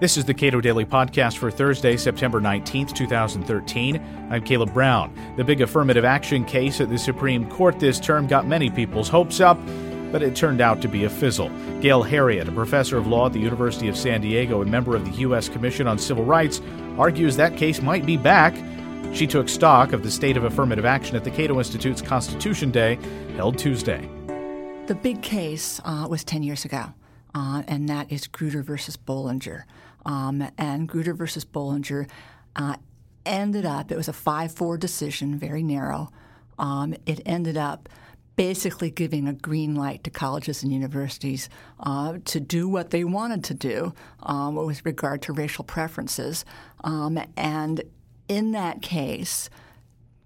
This is the Cato Daily Podcast for Thursday, September 19th, 2013. I'm Caleb Brown. The big affirmative action case at the Supreme Court this term got many people's hopes up, but it turned out to be a fizzle. Gail Heriot, a professor of law at the University of San Diego and member of the U.S. Commission on Civil Rights, argues that case might be back. She took stock of the state of affirmative action at the Cato Institute's Constitution Day, held Tuesday. The big case uh, was 10 years ago, uh, and that is Grutter versus Bollinger. Um, and Grutter versus Bollinger uh, ended up, it was a 5 4 decision, very narrow. Um, it ended up basically giving a green light to colleges and universities uh, to do what they wanted to do um, with regard to racial preferences. Um, and in that case,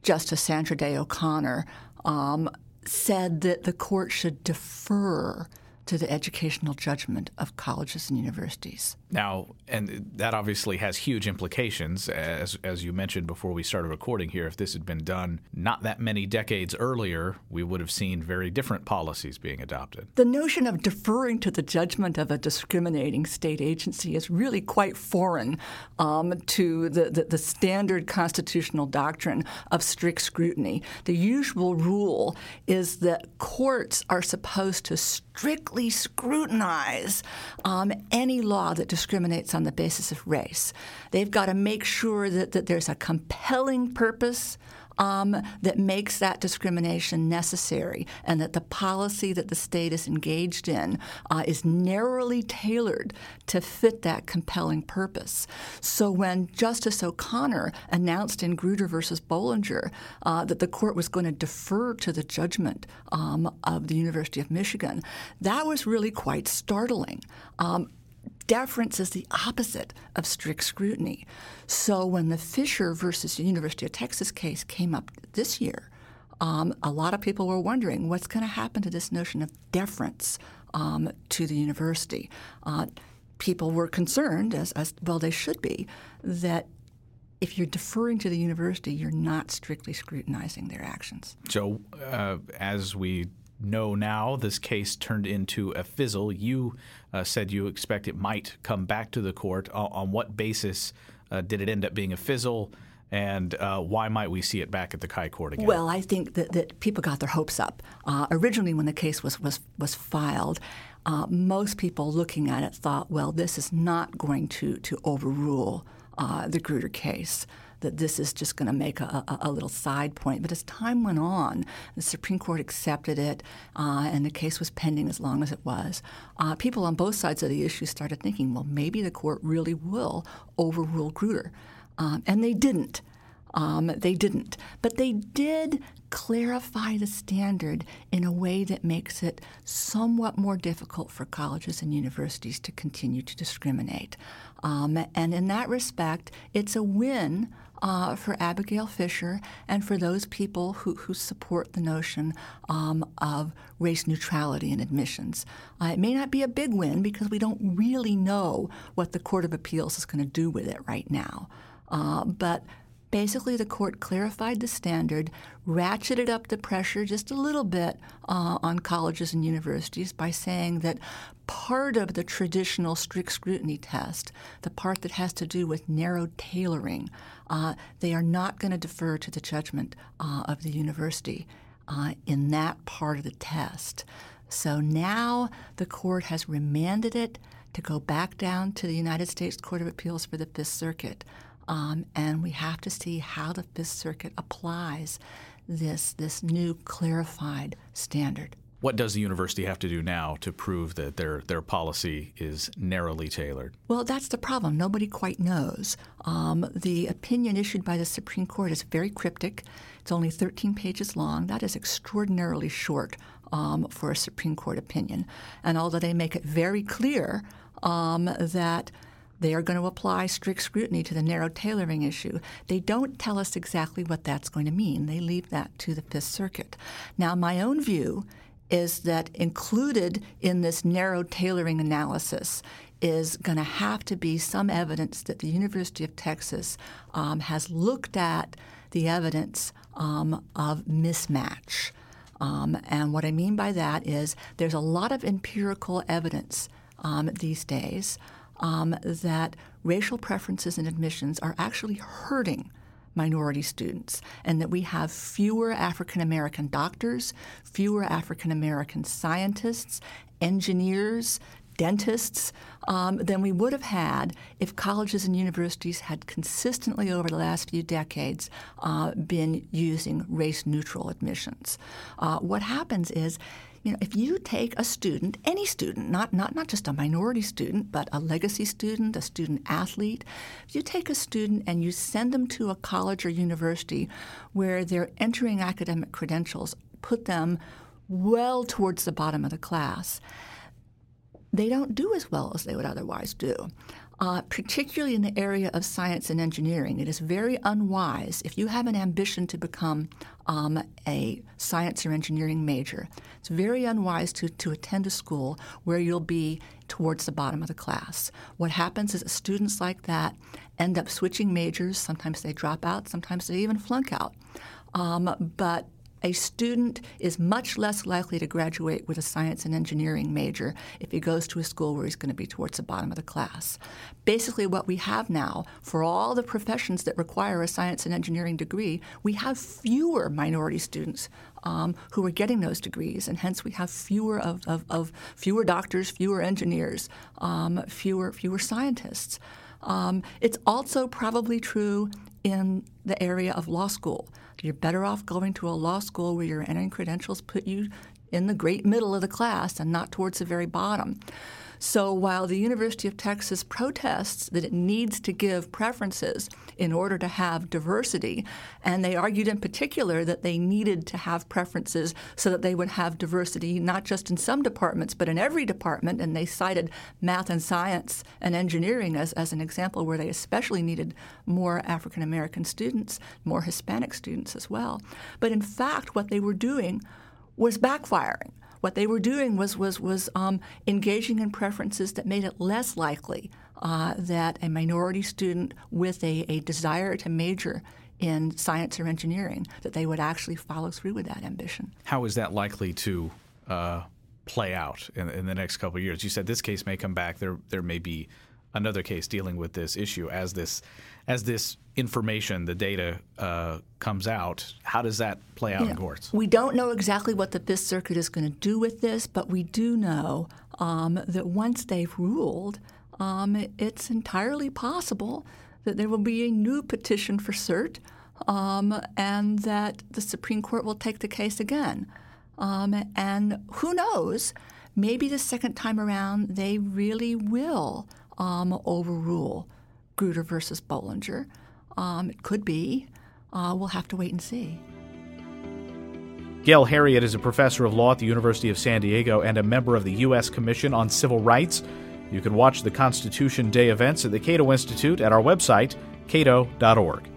Justice Sandra Day O'Connor um, said that the court should defer to the educational judgment of colleges and universities. Now, and that obviously has huge implications, as, as you mentioned before we started recording here. If this had been done not that many decades earlier, we would have seen very different policies being adopted. The notion of deferring to the judgment of a discriminating state agency is really quite foreign um, to the, the, the standard constitutional doctrine of strict scrutiny. The usual rule is that courts are supposed to strictly scrutinize um, any law that discriminates on the basis of race. They've got to make sure that, that there's a compelling purpose um, that makes that discrimination necessary and that the policy that the state is engaged in uh, is narrowly tailored to fit that compelling purpose. So when Justice O'Connor announced in Grutter versus Bollinger uh, that the court was going to defer to the judgment um, of the University of Michigan, that was really quite startling. Um, deference is the opposite of strict scrutiny. So when the Fisher versus University of Texas case came up this year, um, a lot of people were wondering what's going to happen to this notion of deference um, to the university. Uh, people were concerned, as, as well they should be, that if you're deferring to the university, you're not strictly scrutinizing their actions. So, uh, as we know now this case turned into a fizzle. You uh, said you expect it might come back to the court. On, on what basis uh, did it end up being a fizzle? And uh, why might we see it back at the High Court again? Well, I think that, that people got their hopes up. Uh, originally, when the case was, was, was filed, uh, most people looking at it thought, well, this is not going to, to overrule uh, the Grutter case that this is just going to make a, a, a, little side point. But as time went on, the Supreme Court accepted it, uh, and the case was pending as long as it was. Uh, people on both sides of the issue started thinking, well, maybe the court really will overrule Grutter. Um, and they didn't. Um, they didn't. But they did clarify the standard in a way that makes it somewhat more difficult for colleges and universities to continue to discriminate. Um, and in that respect, it's a win uh, for Abigail Fisher and for those people who, who support the notion um, of race neutrality in admissions. Uh, it may not be a big win because we don't really know what the Court of Appeals is going to do with it right now. Uh, but Basically, the court clarified the standard, ratcheted up the pressure just a little bit uh, on colleges and universities by saying that part of the traditional strict scrutiny test, the part that has to do with narrow tailoring, uh, they are not going to defer to the judgment uh, of the university uh, in that part of the test. So now the court has remanded it to go back down to the United States Court of Appeals for the Fifth Circuit. Um, and we have to see how the Fifth Circuit applies this, this new clarified standard. What does the university have to do now to prove that their, their policy is narrowly tailored? Well, that's the problem. Nobody quite knows. Um, the opinion issued by the Supreme Court is very cryptic. It's only 13 pages long. That is extraordinarily short um, for a Supreme Court opinion. And although they make it very clear um, that they are going to apply strict scrutiny to the narrow tailoring issue. They don't tell us exactly what that's going to mean. They leave that to the Fifth Circuit. Now, my own view is that included in this narrow tailoring analysis is going to have to be some evidence that the University of Texas um, has looked at the evidence um, of mismatch. Um, and what I mean by that is there's a lot of empirical evidence um, these days um, that racial preferences in admissions are actually hurting minority students, and that we have fewer African American doctors, fewer African American scientists, engineers, dentists um, than we would have had if colleges and universities had consistently over the last few decades uh, been using race neutral admissions. Uh, what happens is you know, if you take a student, any student, not, not, not just a minority student, but a legacy student, a student athlete, if you take a student and you send them to a college or university where their entering academic credentials put them well towards the bottom of the class, they don't do as well as they would otherwise do. Uh, particularly in the area of science and engineering, it is very unwise if you have an ambition to become um, a science or engineering major. It's very unwise to, to attend a school where you'll be towards the bottom of the class. What happens is students like that end up switching majors. Sometimes they drop out, sometimes they even flunk out. Um, but a student is much less likely to graduate with a science and engineering major if he goes to a school where he's going to be towards the bottom of the class. Basically, what we have now for all the professions that require a science and engineering degree, we have fewer minority students um, who are getting those degrees, and hence we have fewer of, of, of fewer doctors, fewer engineers, um, fewer fewer scientists. Um, it's also probably true in the area of law school. You're better off going to a law school where your entering credentials put you in the great middle of the class and not towards the very bottom. So while the University of Texas protests that it needs to give preferences in order to have diversity, and they argued in particular that they needed to have preferences so that they would have diversity not just in some departments but in every department, and they cited math and science and engineering as, as an example where they especially needed more African American students, more Hispanic students as well. But in fact, what they were doing was backfiring. What they were doing was was was um, engaging in preferences that made it less likely uh, that a minority student with a, a desire to major in science or engineering that they would actually follow through with that ambition. How is that likely to uh, play out in, in, the next couple of years? You said this case may come back. There there may be another case dealing with this issue as this as this information, the data uh, comes out. How does that play out you in courts? We don't know exactly what the Fifth Circuit is going to do with this, but we do know um, that once they've ruled, um, it's entirely possible that there will be a new petition for cert, um, and that the Supreme Court will take the case again. Um, and who knows? Maybe the second time around, they really will um, overrule Grutter versus Bollinger. Um, it could be. Uh, we'll have to wait and see. Gail Heriot is a professor of law at the University of San Diego and a member of the U.S. Commission on Civil Rights. You can watch the Constitution Day events at the Cato Institute at our website, cato.org.